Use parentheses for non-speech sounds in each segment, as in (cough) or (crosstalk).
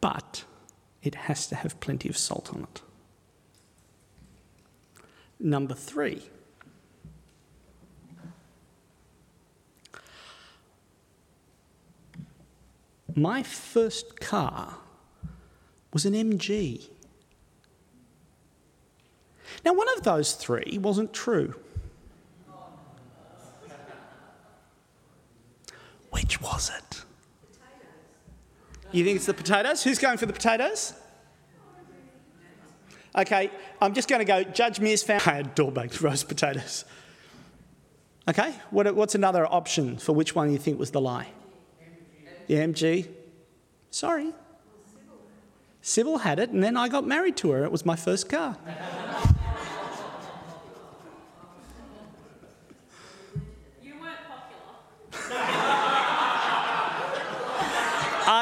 but it has to have plenty of salt on it. Number three. My first car was an MG. Now, one of those three wasn't true. Which was it? You think it's the potatoes? Who's going for the potatoes? Okay, I'm just going to go. Judge Mears found I had door baked (laughs) roast potatoes. Okay, what, what's another option for which one you think was the lie? The MG. Sorry. Sybil had it, and then I got married to her. It was my first car.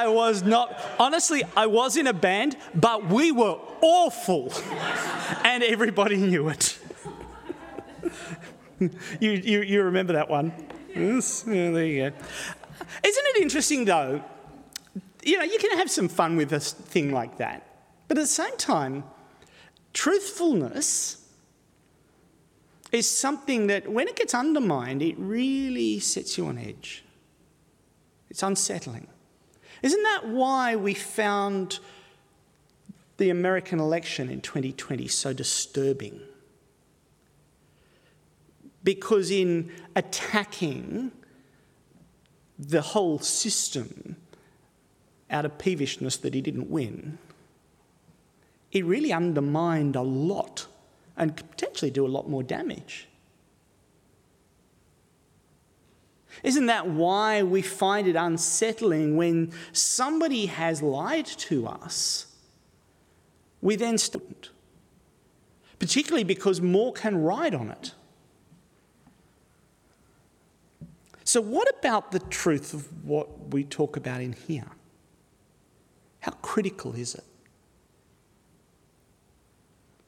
I was not, honestly, I was in a band, but we were awful. and everybody knew it. (laughs) you, you, you remember that one? Yes. Yeah, there you go. Isn't it interesting, though? You know, you can have some fun with a thing like that. But at the same time, truthfulness is something that, when it gets undermined, it really sets you on edge. It's unsettling. Isn't that why we found the American election in 2020 so disturbing? Because in attacking the whole system out of peevishness that he didn't win, it really undermined a lot and could potentially do a lot more damage. Isn't that why we find it unsettling when somebody has lied to us? We then stand, particularly because more can ride on it. So, what about the truth of what we talk about in here? How critical is it?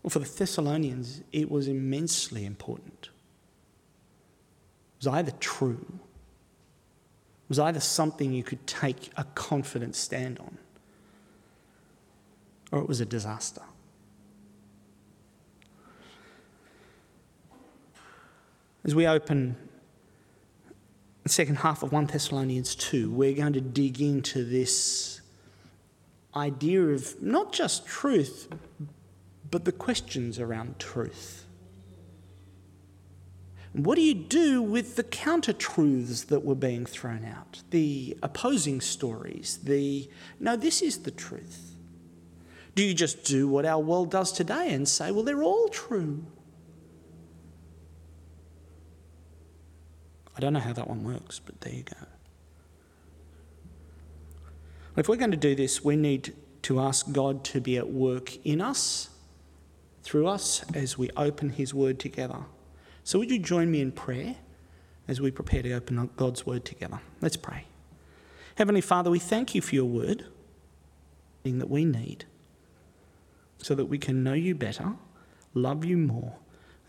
Well, for the Thessalonians, it was immensely important. It was either true was either something you could take a confident stand on, or it was a disaster. As we open the second half of 1 Thessalonians 2, we're going to dig into this idea of not just truth, but the questions around truth. What do you do with the counter truths that were being thrown out? The opposing stories, the no, this is the truth. Do you just do what our world does today and say, well, they're all true? I don't know how that one works, but there you go. If we're going to do this, we need to ask God to be at work in us, through us, as we open His Word together. So, would you join me in prayer as we prepare to open up God's word together? Let's pray. Heavenly Father, we thank you for your word, thing that we need, so that we can know you better, love you more,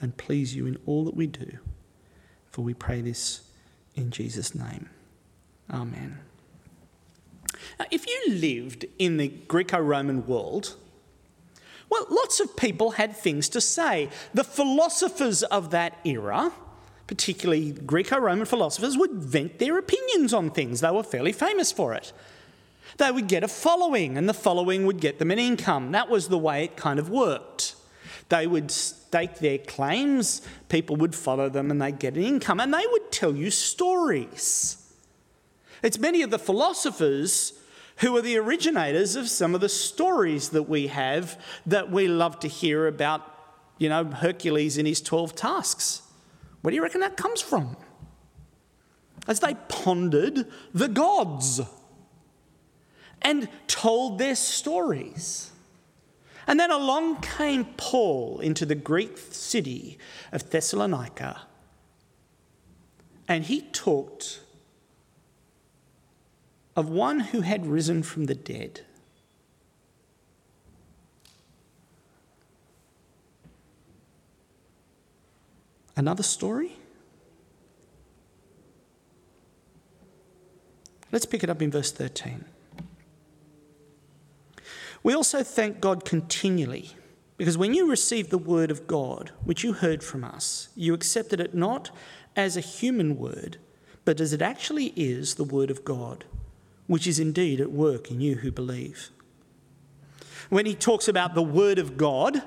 and please you in all that we do. For we pray this in Jesus' name. Amen. Now, if you lived in the Greco Roman world, well, lots of people had things to say. The philosophers of that era, particularly Greco Roman philosophers, would vent their opinions on things. They were fairly famous for it. They would get a following, and the following would get them an income. That was the way it kind of worked. They would stake their claims, people would follow them, and they'd get an income, and they would tell you stories. It's many of the philosophers who are the originators of some of the stories that we have that we love to hear about, you know, Hercules and his 12 tasks. Where do you reckon that comes from? As they pondered the gods and told their stories. And then along came Paul into the Greek city of Thessalonica, and he talked of one who had risen from the dead. Another story? Let's pick it up in verse 13. We also thank God continually because when you received the word of God, which you heard from us, you accepted it not as a human word, but as it actually is the word of God, which is indeed at work in you who believe. When he talks about the word of God,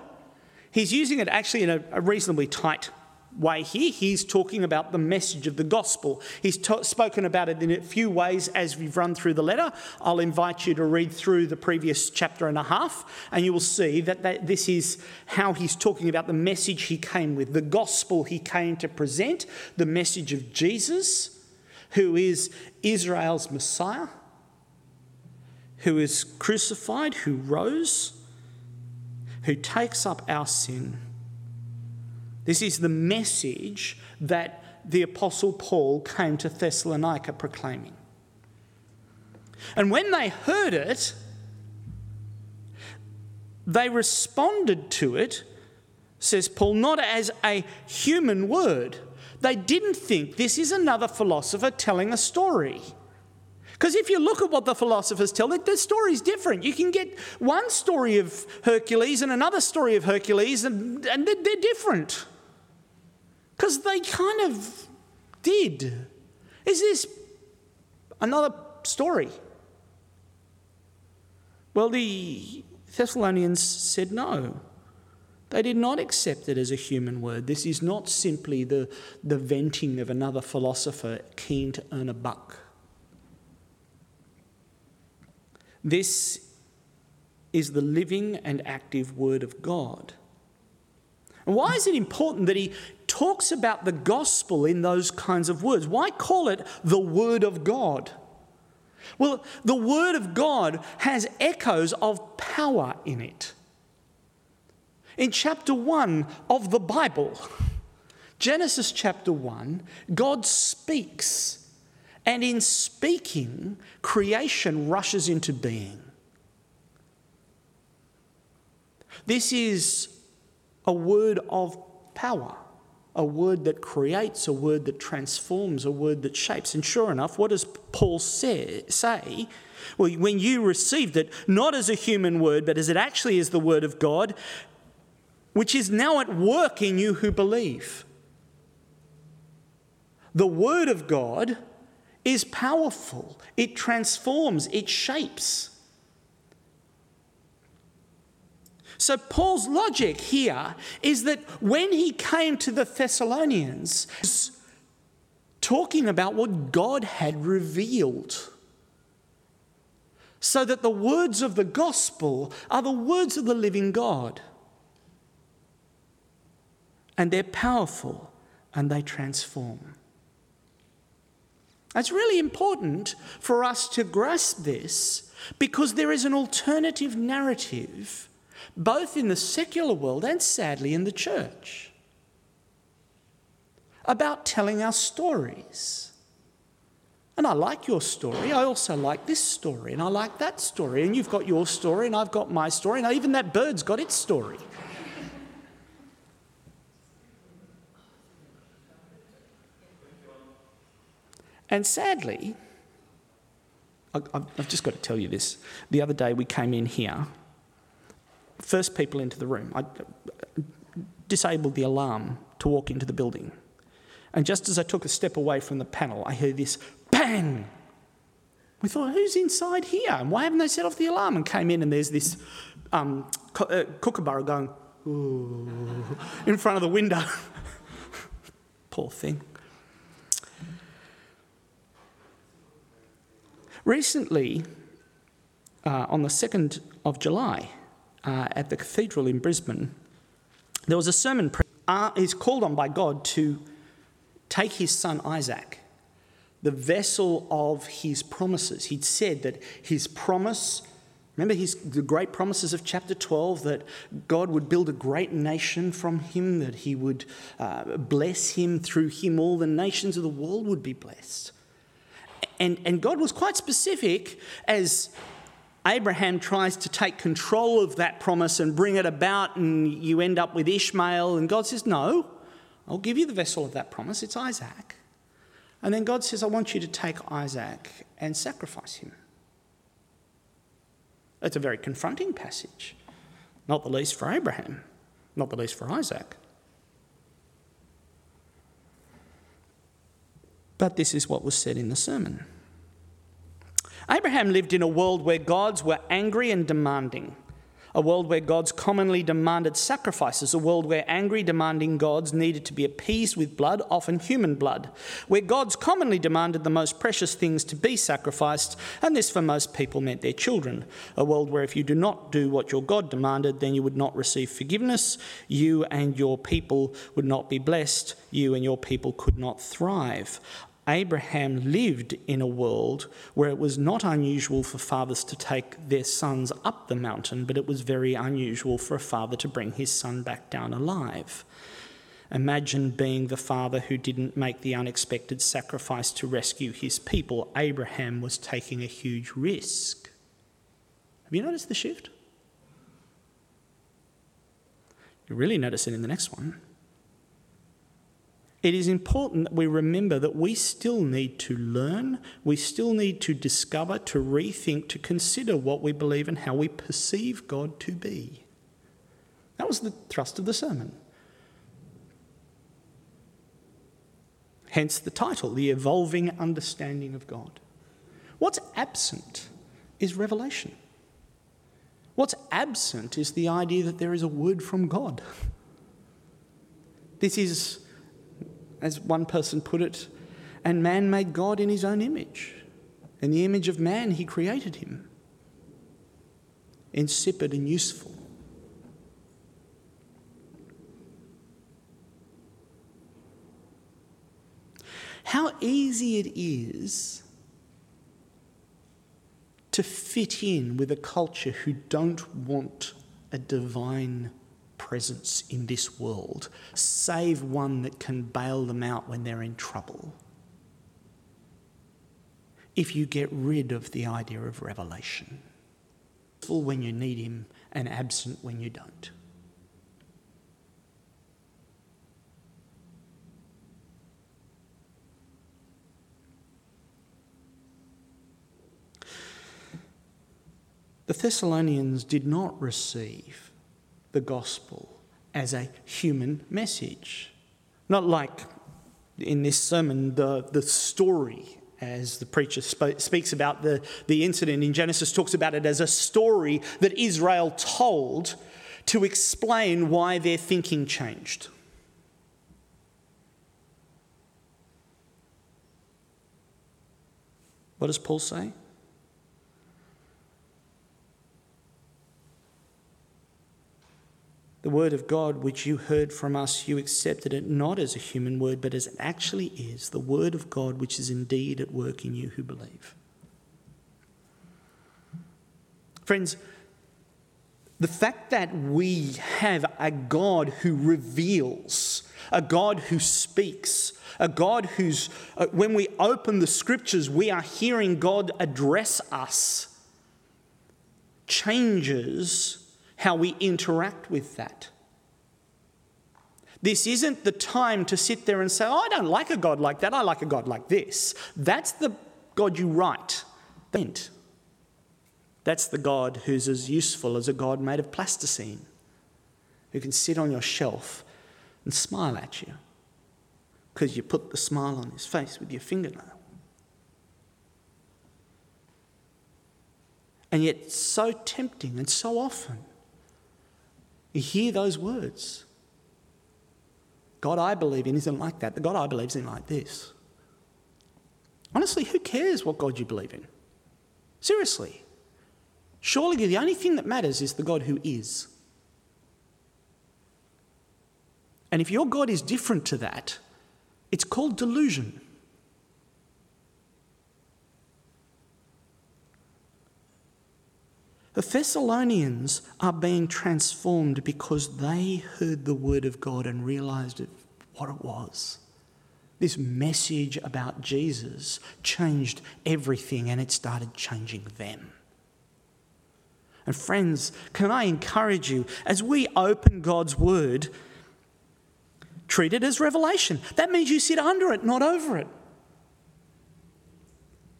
he's using it actually in a, reasonably tight way here. He's talking about the message of the gospel. He's spoken about it in a few ways as we've run through the letter. I'll invite you to read through the previous chapter and a half, and you will see that, that this is how he's talking about the message he came with, the gospel he came to present, the message of Jesus, who is Israel's Messiah, who is crucified, who rose, who takes up our sin this is the message that the Apostle Paul came to Thessalonica proclaiming. And when they heard it, they responded to it, says Paul, not as a human word. They didn't think this is another philosopher telling a story. Because if you look at what the philosophers tell, the story's different. You can get one story of Hercules and another story of Hercules, and, and they're, they're different. Because they kind of did. Is this another story? Well, the Thessalonians said no. They did not accept it as a human word. This is not simply the, the venting of another philosopher keen to earn a buck. This is the living and active Word of God. And why is it important that he talks about the gospel in those kinds of words? Why call it the Word of God? Well, the Word of God has echoes of power in it. In chapter 1 of the Bible, (laughs) Genesis chapter 1, God speaks. And in speaking, creation rushes into being. This is a word of power, a word that creates, a word that transforms, a word that shapes. And sure enough, what does Paul say? say? Well, when you received it, not as a human word, but as it actually is the word of God, which is now at work in you who believe. The word of God is powerful, it transforms, it shapes. So, Paul's logic here is that when he came to the Thessalonians, talking about what God had revealed. So that the words of the gospel are the words of the living God. And they're powerful and they transform. It's really important for us to grasp this because there is an alternative narrative both in the secular world and sadly in the church, about telling our stories. And I like your story. I also like this story, and I like that story. And you've got your story, and I've got my story, and even that bird's got its story. And sadly, I've just got to tell you this. The other day we came in here first people into the room. I disabled the alarm to walk into the building. And just as I took a step away from the panel, I heard this bang. We thought, who's inside here? And why haven't they set off the alarm? And came in, and there's this um, uh, kookaburra going in front of the window. (laughs) Poor thing. Recently, uh, on the 2nd of July, uh, at the cathedral in Brisbane, there was a sermon. Pre- uh, he's called on by God to take his son Isaac, the vessel of his promises. He'd said that his promise, remember his, the great promises of chapter 12, that God would build a great nation from him, that he would uh, bless him, through him all the nations of the world would be blessed. And, and God was quite specific as Abraham tries to take control of that promise and bring it about, and you end up with Ishmael. And God says, No, I'll give you the vessel of that promise. It's Isaac. And then God says, I want you to take Isaac and sacrifice him. It's a very confronting passage, not the least for Abraham, not the least for Isaac. But this is what was said in the sermon. Abraham lived in a world where gods were angry and demanding a world where gods commonly demanded sacrifices, a world where angry, demanding gods needed to be appeased with blood, often human blood, where gods commonly demanded the most precious things to be sacrificed, and this for most people meant their children. A world where if you do not do what your God demanded, then you would not receive forgiveness, you and your people would not be blessed, you and your people could not thrive. Abraham lived in a world where it was not unusual for fathers to take their sons up the mountain, but it was very unusual for a father to bring his son back down alive. Imagine being the father who didn't make the unexpected sacrifice to rescue his people. Abraham was taking a huge risk. Have you noticed the shift? You really notice it in the next one it is important that we remember that we still need to learn, we still need to discover, to rethink, to consider what we believe and how we perceive God to be. That was the thrust of the sermon. Hence the title, The Evolving Understanding of God. What's absent is revelation. What's absent is the idea that there is a word from God. This is as one person put it, and man made God in his own image. In the image of man, he created him. Insipid and useful. How easy it is to fit in with a culture who don't want a divine presence in this world, save one that can bail them out when they're in trouble. If you get rid of the idea of revelation, full when you need Him and absent when you don't. The Thessalonians did not receive the gospel as a human message. Not like in this sermon, the, the story, as the preacher sp- speaks about the, the incident in Genesis, talks about it as a story that Israel told to explain why their thinking changed. What does Paul say? The word of God, which you heard from us, you accepted it not as a human word, but as it actually is the word of God, which is indeed at work in you who believe. Friends, the fact that we have a God who reveals, a God who speaks, a God who's, uh, when we open the scriptures, we are hearing God address us, changes how we interact with that. This isn't the time to sit there and say, oh, I don't like a God like that, I like a God like this. That's the God you write. That's the God who's as useful as a God made of plasticine, who can sit on your shelf and smile at you because you put the smile on his face with your fingernail. And yet, so tempting and so often, you hear those words. God I believe in isn't like that. The God I believe is in like this. Honestly, who cares what God you believe in? Seriously. Surely the only thing that matters is the God who is. And if your God is different to that, it's called delusion. The Thessalonians are being transformed because they heard the word of God and realized what it was. This message about Jesus changed everything and it started changing them. And friends, can I encourage you as we open God's word, treat it as revelation. That means you sit under it, not over it.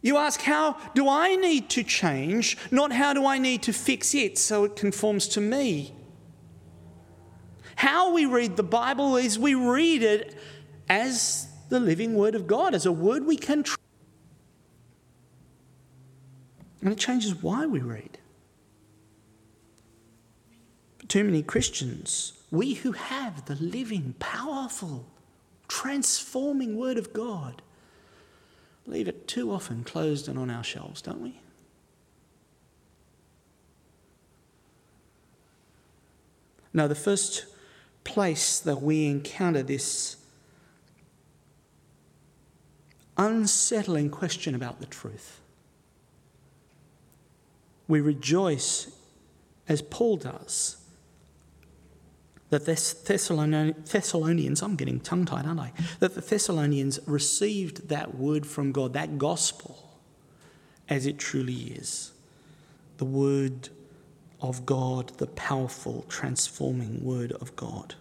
You ask, how do I need to change? Not how do I need to fix it so it conforms to me? How we read the Bible is we read it as the living Word of God, as a word we can trust. And it changes why we read. For too many Christians, we who have the living, powerful, transforming Word of God, leave it too often closed and on our shelves, don't we? Now, the first place that we encounter this unsettling question about the truth, we rejoice, as Paul does, that the Thessalonians, I'm getting tongue tied, aren't I? That the Thessalonians received that word from God, that gospel, as it truly is the word of God, the powerful, transforming word of God.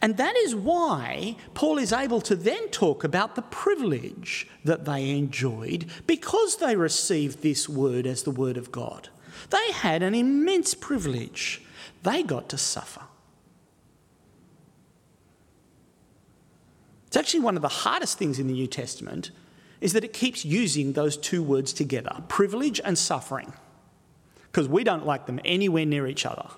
And that is why Paul is able to then talk about the privilege that they enjoyed because they received this word as the word of God. They had an immense privilege they got to suffer. It's actually one of the hardest things in the New Testament is that it keeps using those two words together, privilege and suffering, because we don't like them anywhere near each other.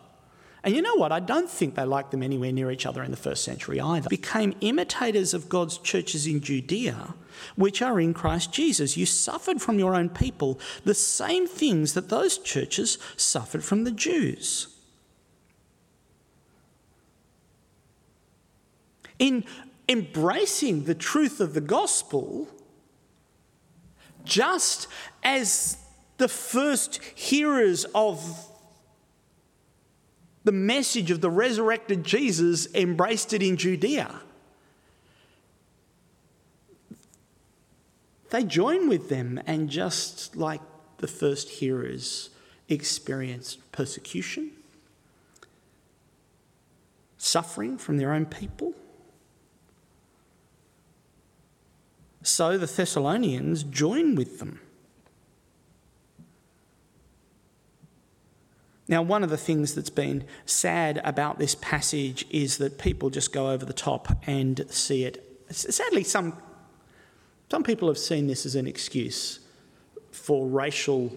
And you know what? I don't think they liked them anywhere near each other in the first century either. Became imitators of God's churches in Judea, which are in Christ Jesus. You suffered from your own people the same things that those churches suffered from the Jews. In embracing the truth of the gospel, just as the first hearers of the message of the resurrected Jesus embraced it in Judea. They join with them, and just like the first hearers experienced persecution, suffering from their own people, So the Thessalonians join with them. Now, one of the things that's been sad about this passage is that people just go over the top and see it. Sadly, some, some people have seen this as an excuse for racial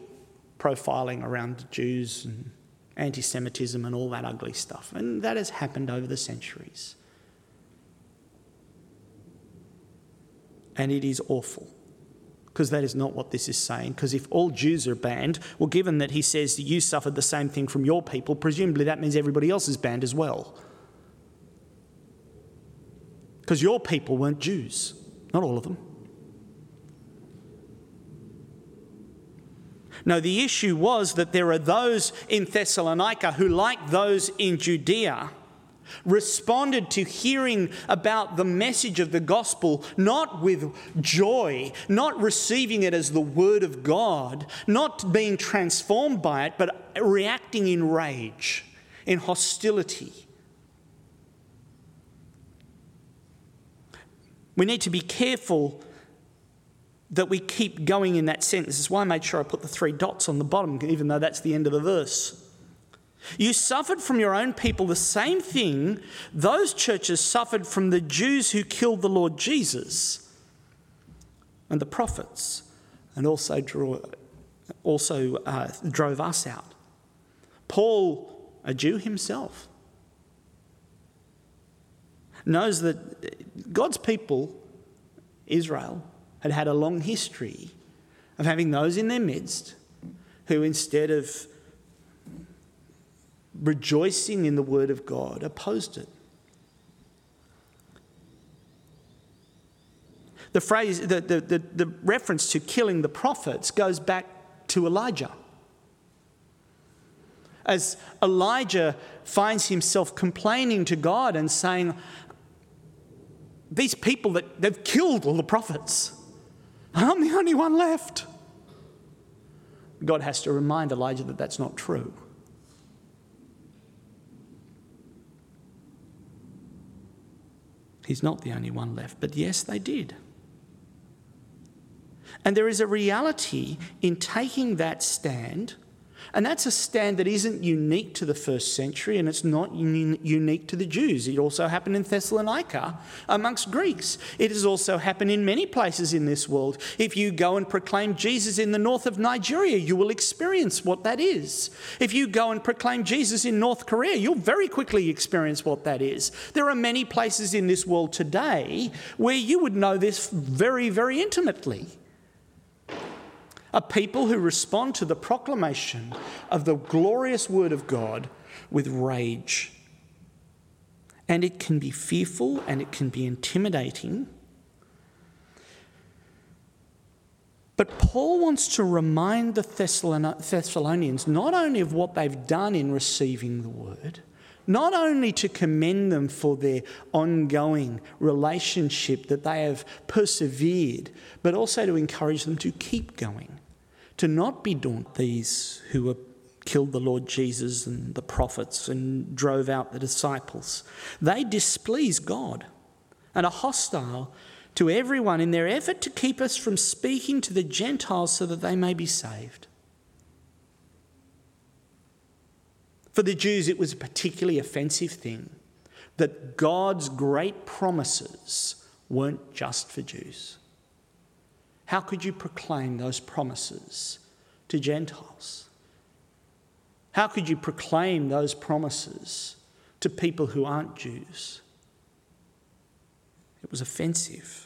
profiling around Jews and anti Semitism and all that ugly stuff. And that has happened over the centuries. And it is awful. Because that is not what this is saying. Because if all Jews are banned, well, given that he says that you suffered the same thing from your people, presumably that means everybody else is banned as well. Because your people weren't Jews, not all of them. No, the issue was that there are those in Thessalonica who, like those in Judea, responded to hearing about the message of the gospel not with joy, not receiving it as the word of God, not being transformed by it, but reacting in rage, in hostility. We need to be careful that we keep going in that sentence. This is why I made sure I put the three dots on the bottom, even though that's the end of the verse. You suffered from your own people the same thing those churches suffered from the Jews who killed the Lord Jesus and the prophets and also, drew, also uh, drove us out. Paul, a Jew himself, knows that God's people, Israel, had had a long history of having those in their midst who, instead of rejoicing in the word of God, opposed it. The phrase, the, the, the, the, reference to killing the prophets goes back to Elijah. As Elijah finds himself complaining to God and saying, These people that they've killed all the prophets, I'm the only one left. God has to remind Elijah that that's not true. He's not the only one left. But yes, they did. And there is a reality in taking that stand and that's a stand that isn't unique to the first century and it's not un- unique to the Jews. It also happened in Thessalonica amongst Greeks. It has also happened in many places in this world. If you go and proclaim Jesus in the north of Nigeria, you will experience what that is. If you go and proclaim Jesus in North Korea, you'll very quickly experience what that is. There are many places in this world today where you would know this very, very intimately a people who respond to the proclamation of the glorious word of God with rage. And it can be fearful and it can be intimidating. But Paul wants to remind the Thessalonians not only of what they've done in receiving the word, not only to commend them for their ongoing relationship that they have persevered, but also to encourage them to keep going to not be daunted. These who were killed the Lord Jesus and the prophets and drove out the disciples. They displease God and are hostile to everyone in their effort to keep us from speaking to the Gentiles so that they may be saved. For the Jews, it was a particularly offensive thing that God's great promises weren't just for Jews. How could you proclaim those promises to Gentiles? How could you proclaim those promises to people who aren't Jews? It was offensive.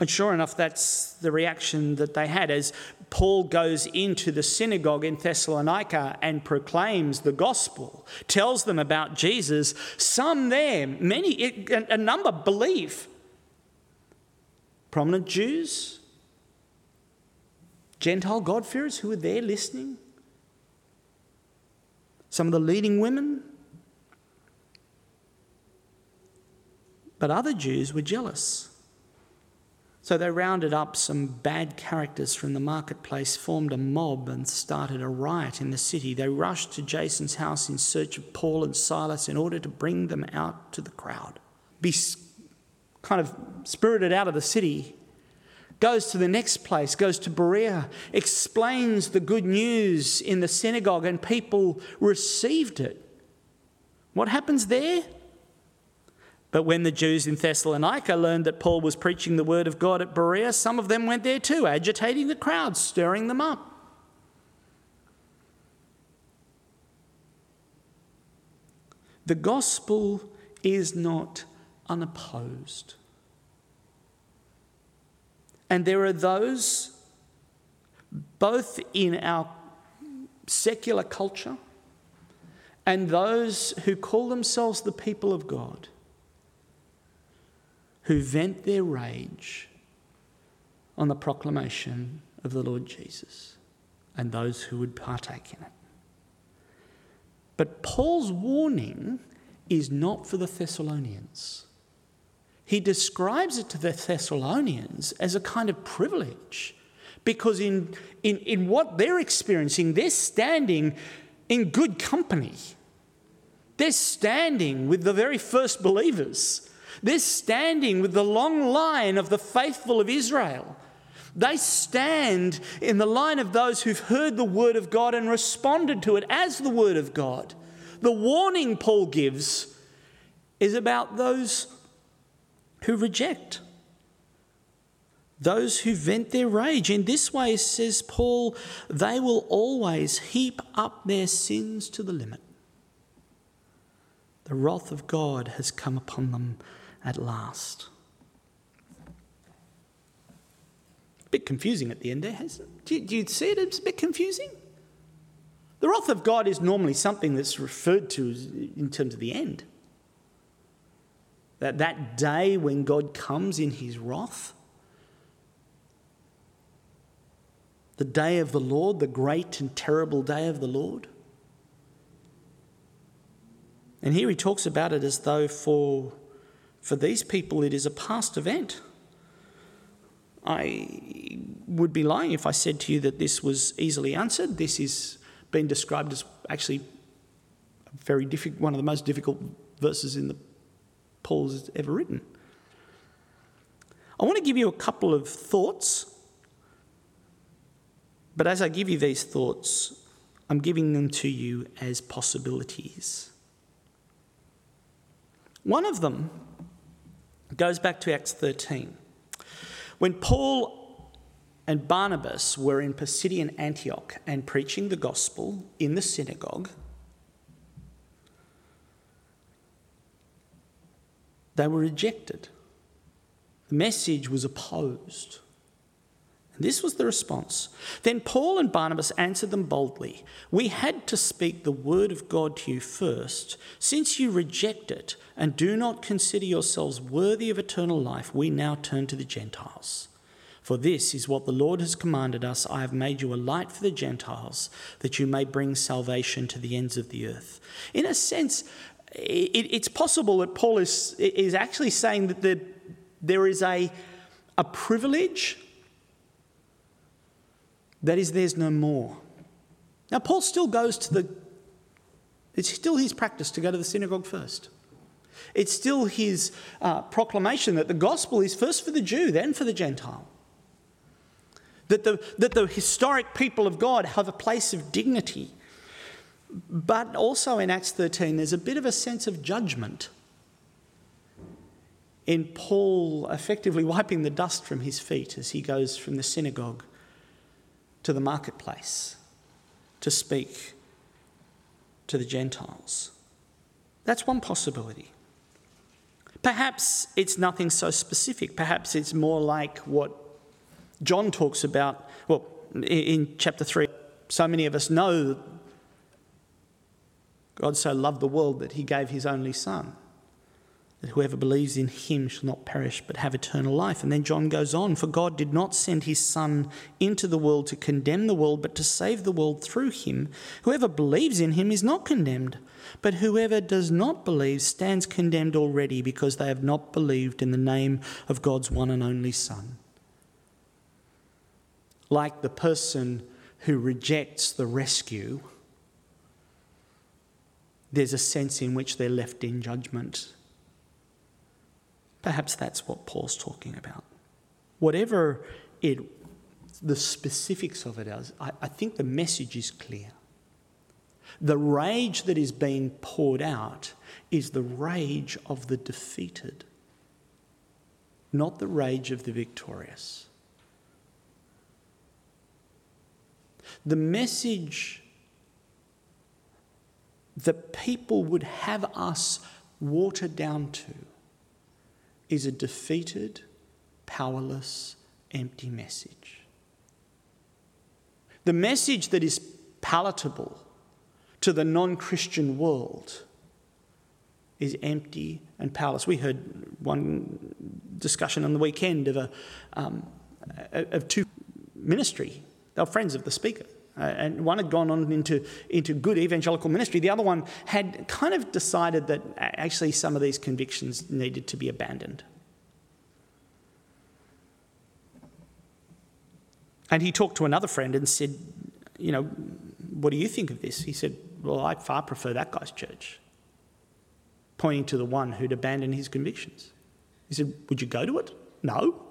And sure enough, that's the reaction that they had as Paul goes into the synagogue in Thessalonica and proclaims the gospel, tells them about Jesus. Some there, many, a number believe. Prominent Jews, Gentile God-fearers who were there listening, some of the leading women. But other Jews were jealous. So they rounded up some bad characters from the marketplace, formed a mob, and started a riot in the city. They rushed to Jason's house in search of Paul and Silas in order to bring them out to the crowd. Be kind of spirited out of the city, goes to the next place, goes to Berea, explains the good news in the synagogue, and people received it. What happens there? But when the Jews in Thessalonica learned that Paul was preaching the word of God at Berea, some of them went there too, agitating the crowd, stirring them up. The gospel is not unopposed. And there are those, both in our secular culture and those who call themselves the people of God who vent their rage on the proclamation of the Lord Jesus and those who would partake in it. But Paul's warning is not for the Thessalonians. He describes it to the Thessalonians as a kind of privilege because, in, in, in what they're experiencing, they're standing in good company. They're standing with the very first believers. They're standing with the long line of the faithful of Israel. They stand in the line of those who've heard the word of God and responded to it as the word of God. The warning Paul gives is about those who reject, those who vent their rage. In this way, says Paul, they will always heap up their sins to the limit. The wrath of God has come upon them at last. A bit confusing at the end there, has it? Do you, do you see it? It's a bit confusing. The wrath of God is normally something that's referred to in terms of the end. That, that day when God comes in his wrath, the day of the Lord, the great and terrible day of the Lord. And here he talks about it as though for for these people, it is a past event. I would be lying if I said to you that this was easily answered. This is been described as actually very difficult, one of the most difficult verses in the Paul's ever written. I want to give you a couple of thoughts, but as I give you these thoughts, I'm giving them to you as possibilities. One of them goes back to Acts 13. When Paul and Barnabas were in Pisidian Antioch and preaching the gospel in the synagogue, they were rejected. The message was opposed. This was the response. Then Paul and Barnabas answered them boldly We had to speak the word of God to you first. Since you reject it and do not consider yourselves worthy of eternal life, we now turn to the Gentiles. For this is what the Lord has commanded us I have made you a light for the Gentiles, that you may bring salvation to the ends of the earth. In a sense, it's possible that Paul is, is actually saying that the, there is a, a privilege that is there's no more. Now, Paul still goes to the, it's still his practice to go to the synagogue first. It's still his uh, proclamation that the gospel is first for the Jew, then for the Gentile. That the, that the historic people of God have a place of dignity. But also in Acts 13, there's a bit of a sense of judgment in Paul effectively wiping the dust from his feet as he goes from the synagogue to the marketplace to speak to the Gentiles. That's one possibility. Perhaps it's nothing so specific. Perhaps it's more like what John talks about. Well, in chapter 3, so many of us know God so loved the world that he gave his only Son that whoever believes in him shall not perish but have eternal life. And then John goes on For God did not send his Son into the world to condemn the world, but to save the world through him. Whoever believes in him is not condemned, but whoever does not believe stands condemned already because they have not believed in the name of God's one and only Son. Like the person who rejects the rescue, there's a sense in which they're left in judgment Perhaps that's what Paul's talking about. Whatever it, the specifics of it is, I, I think the message is clear. The rage that is being poured out is the rage of the defeated, not the rage of the victorious. The message that people would have us water down to is a defeated, powerless, empty message. The message that is palatable to the non Christian world is empty and powerless. We heard one discussion on the weekend of, a, um, of two ministry. They were friends of the speaker. Uh, and one had gone on into, into good evangelical ministry. The other one had kind of decided that actually some of these convictions needed to be abandoned. And he talked to another friend and said, You know, what do you think of this? He said, Well, I far prefer that guy's church, pointing to the one who'd abandoned his convictions. He said, Would you go to it? No.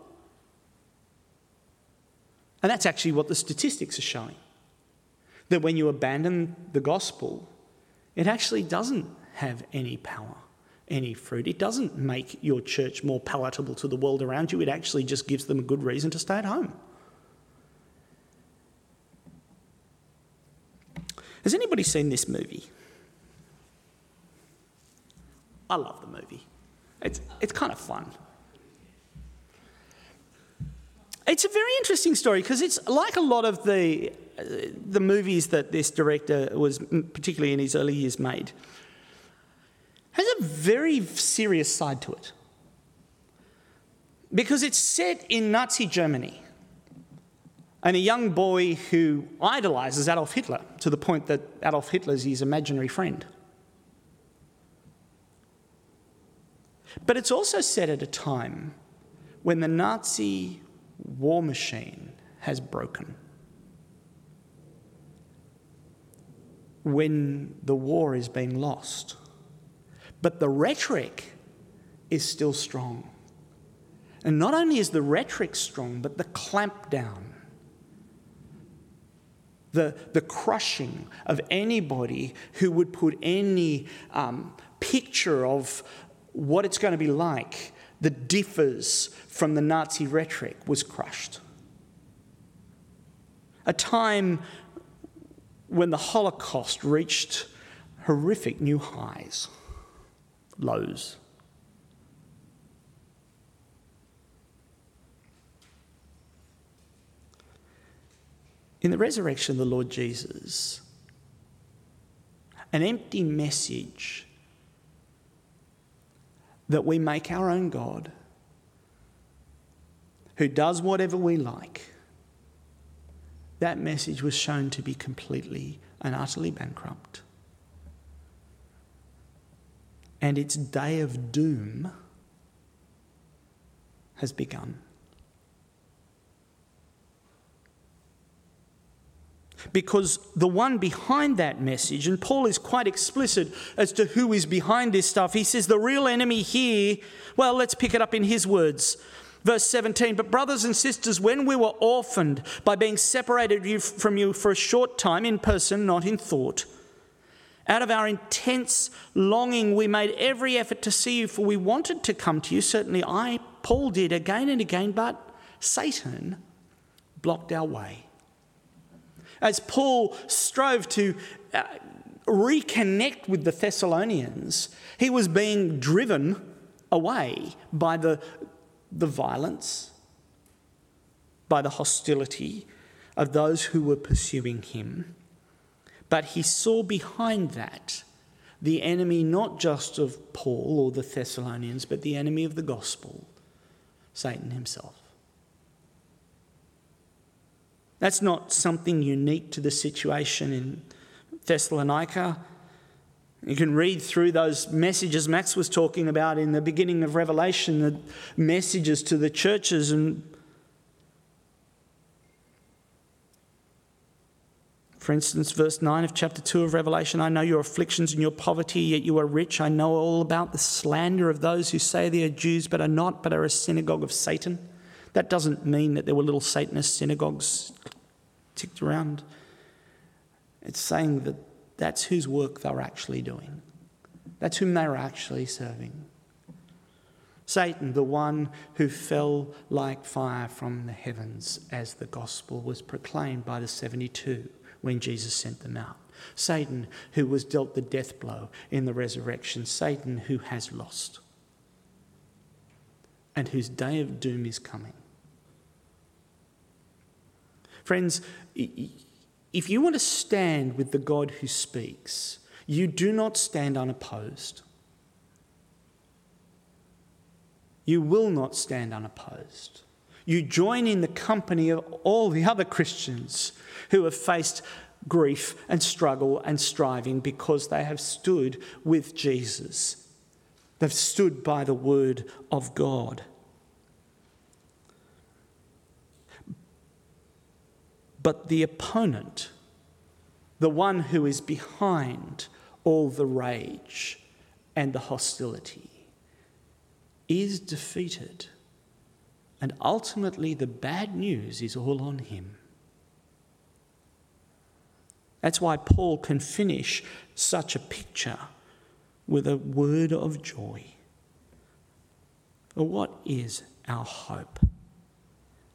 And that's actually what the statistics are showing that when you abandon the gospel, it actually doesn't have any power, any fruit. It doesn't make your church more palatable to the world around you. It actually just gives them a good reason to stay at home. Has anybody seen this movie? I love the movie. It's, it's kind of fun. It's a very interesting story because it's like a lot of the, the movies that this director was, particularly in his early years, made. Has a very serious side to it because it's set in Nazi Germany and a young boy who idolizes Adolf Hitler to the point that Adolf Hitler is his imaginary friend. But it's also set at a time when the Nazi war machine has broken. When the war is being lost. But the rhetoric is still strong. And not only is the rhetoric strong, but the clampdown, the, the crushing of anybody who would put any um, picture of what it's going to be like that differs from the Nazi rhetoric was crushed. A time when the Holocaust reached horrific new highs, lows. In the resurrection of the Lord Jesus, an empty message that we make our own God who does whatever we like, that message was shown to be completely and utterly bankrupt. And its day of doom has begun. because the one behind that message, and Paul is quite explicit as to who is behind this stuff. He says the real enemy here, well, let's pick it up in his words. Verse 17, but brothers and sisters, when we were orphaned by being separated from you for a short time in person, not in thought, out of our intense longing, we made every effort to see you, for we wanted to come to you. Certainly, I, Paul, did again and again, but Satan blocked our way. As Paul strove to uh, reconnect with the Thessalonians, he was being driven away by the, the violence, by the hostility of those who were pursuing him. But he saw behind that the enemy not just of Paul or the Thessalonians, but the enemy of the gospel, Satan himself. That's not something unique to the situation in Thessalonica. You can read through those messages Max was talking about in the beginning of Revelation, the messages to the churches and For instance, verse 9 of chapter 2 of Revelation I know your afflictions and your poverty, yet you are rich. I know all about the slander of those who say they are Jews but are not, but are a synagogue of Satan. That doesn't mean that there were little Satanist synagogues ticked around. It's saying that that's whose work they're actually doing, that's whom they're actually serving. Satan, the one who fell like fire from the heavens as the gospel was proclaimed by the 72 when Jesus sent them out. Satan, who was dealt the death blow in the resurrection. Satan, who has lost and whose day of doom is coming. Friends, if you want to stand with the God who speaks, you do not stand unopposed. You will not stand unopposed. You join in the company of all the other Christians who have faced grief and struggle and striving because they have stood with Jesus. They've stood by the word of God. But the opponent, the one who is behind all the rage and the hostility, is defeated. And ultimately, the bad news is all on him. That's why Paul can finish such a picture with a word of joy. But what is our hope,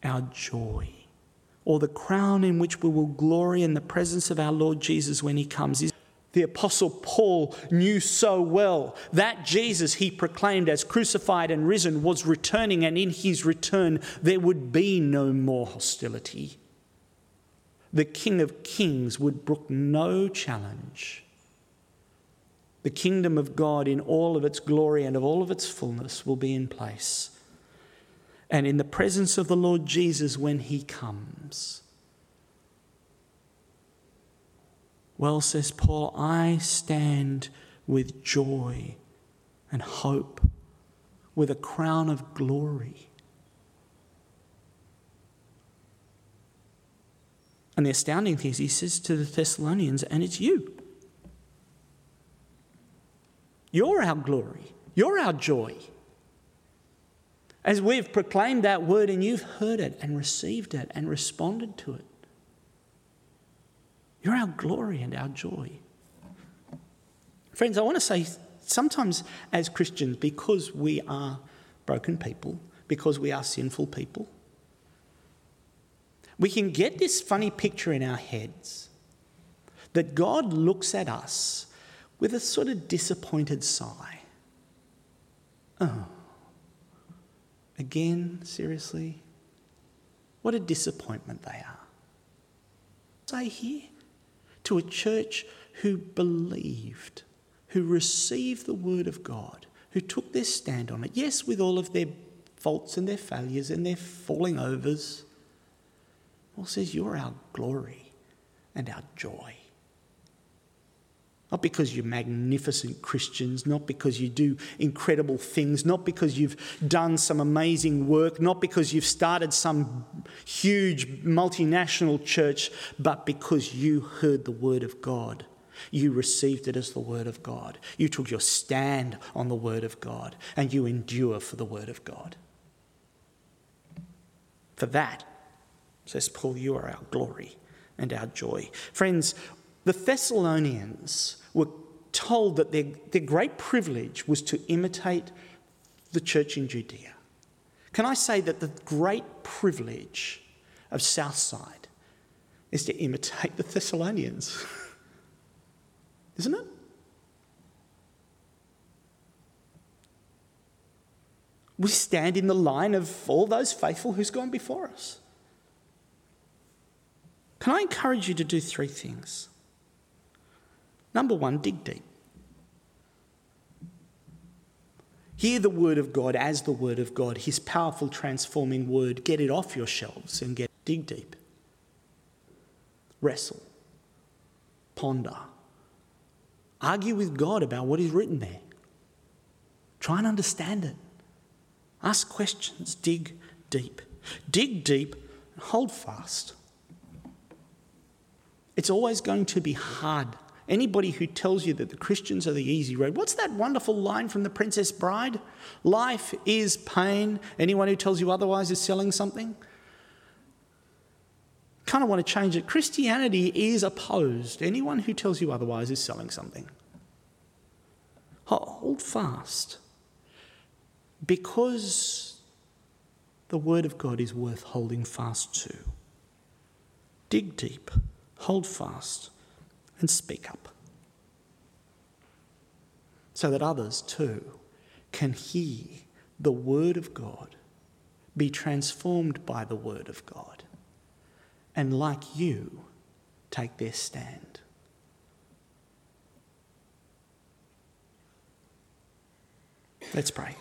our joy? Or the crown in which we will glory in the presence of our Lord Jesus when he comes. The Apostle Paul knew so well that Jesus he proclaimed as crucified and risen was returning, and in his return there would be no more hostility. The King of Kings would brook no challenge. The kingdom of God, in all of its glory and of all of its fullness, will be in place and in the presence of the Lord Jesus when he comes. Well, says Paul, I stand with joy and hope, with a crown of glory. And the astounding thing is, he says to the Thessalonians, and it's you. You're our glory, you're our joy. As we've proclaimed that word and you've heard it and received it and responded to it. You're our glory and our joy. Friends, I want to say sometimes as Christians, because we are broken people, because we are sinful people, we can get this funny picture in our heads that God looks at us with a sort of disappointed sigh. Oh, again, seriously? What a disappointment they are. Say here to a church who believed, who received the word of God, who took their stand on it. Yes, with all of their faults and their failures and their falling overs. Paul says, You're our glory and our joy. Not because you're magnificent Christians, not because you do incredible things, not because you've done some amazing work, not because you've started some huge multinational church, but because you heard the word of God. You received it as the word of God. You took your stand on the word of God and you endure for the word of God. For that, says Paul, you are our glory and our joy. Friends, the Thessalonians were told that their, their great privilege was to imitate the church in Judea. Can I say that the great privilege of Southside is to imitate the Thessalonians? (laughs) Isn't it? We stand in the line of all those faithful who's gone before us. Can I encourage you to do three things? Number one, dig deep. Hear the word of God as the word of God, his powerful transforming word. Get it off your shelves and get dig deep. Wrestle. Ponder. Argue with God about what is written there. Try and understand it. Ask questions. Dig deep. Dig deep and hold fast. It's always going to be hard Anybody who tells you that the Christians are the easy road, what's that wonderful line from The Princess Bride? Life is pain. Anyone who tells you otherwise is selling something. Kind of want to change it. Christianity is opposed. Anyone who tells you otherwise is selling something. Hold fast. Because the Word of God is worth holding fast to. Dig deep, hold fast and speak up. So that others too can hear the Word of God, be transformed by the Word of God, and like you, take their stand. Let's pray.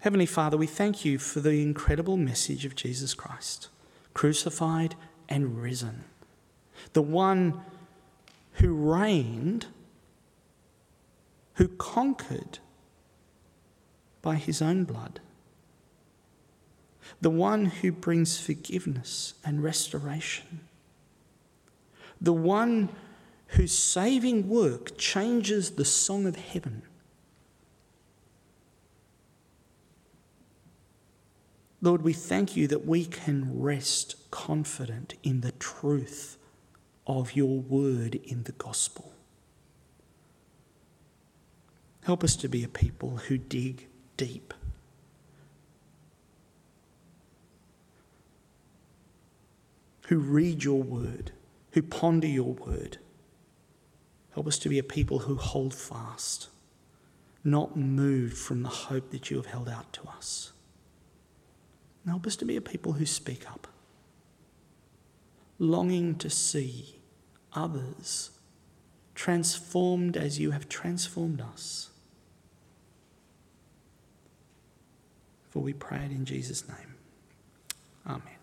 Heavenly Father, we thank you for the incredible message of Jesus Christ, crucified and risen, the one who reigned, who conquered by his own blood, the one who brings forgiveness and restoration, the one whose saving work changes the song of heaven. Lord, we thank you that we can rest confident in the truth of your word in the gospel. Help us to be a people who dig deep. Who read your word, who ponder your word. Help us to be a people who hold fast, not moved from the hope that you have held out to us. help us to be a people who speak up, longing to see others, transformed as you have transformed us. For we pray it in Jesus' name. Amen.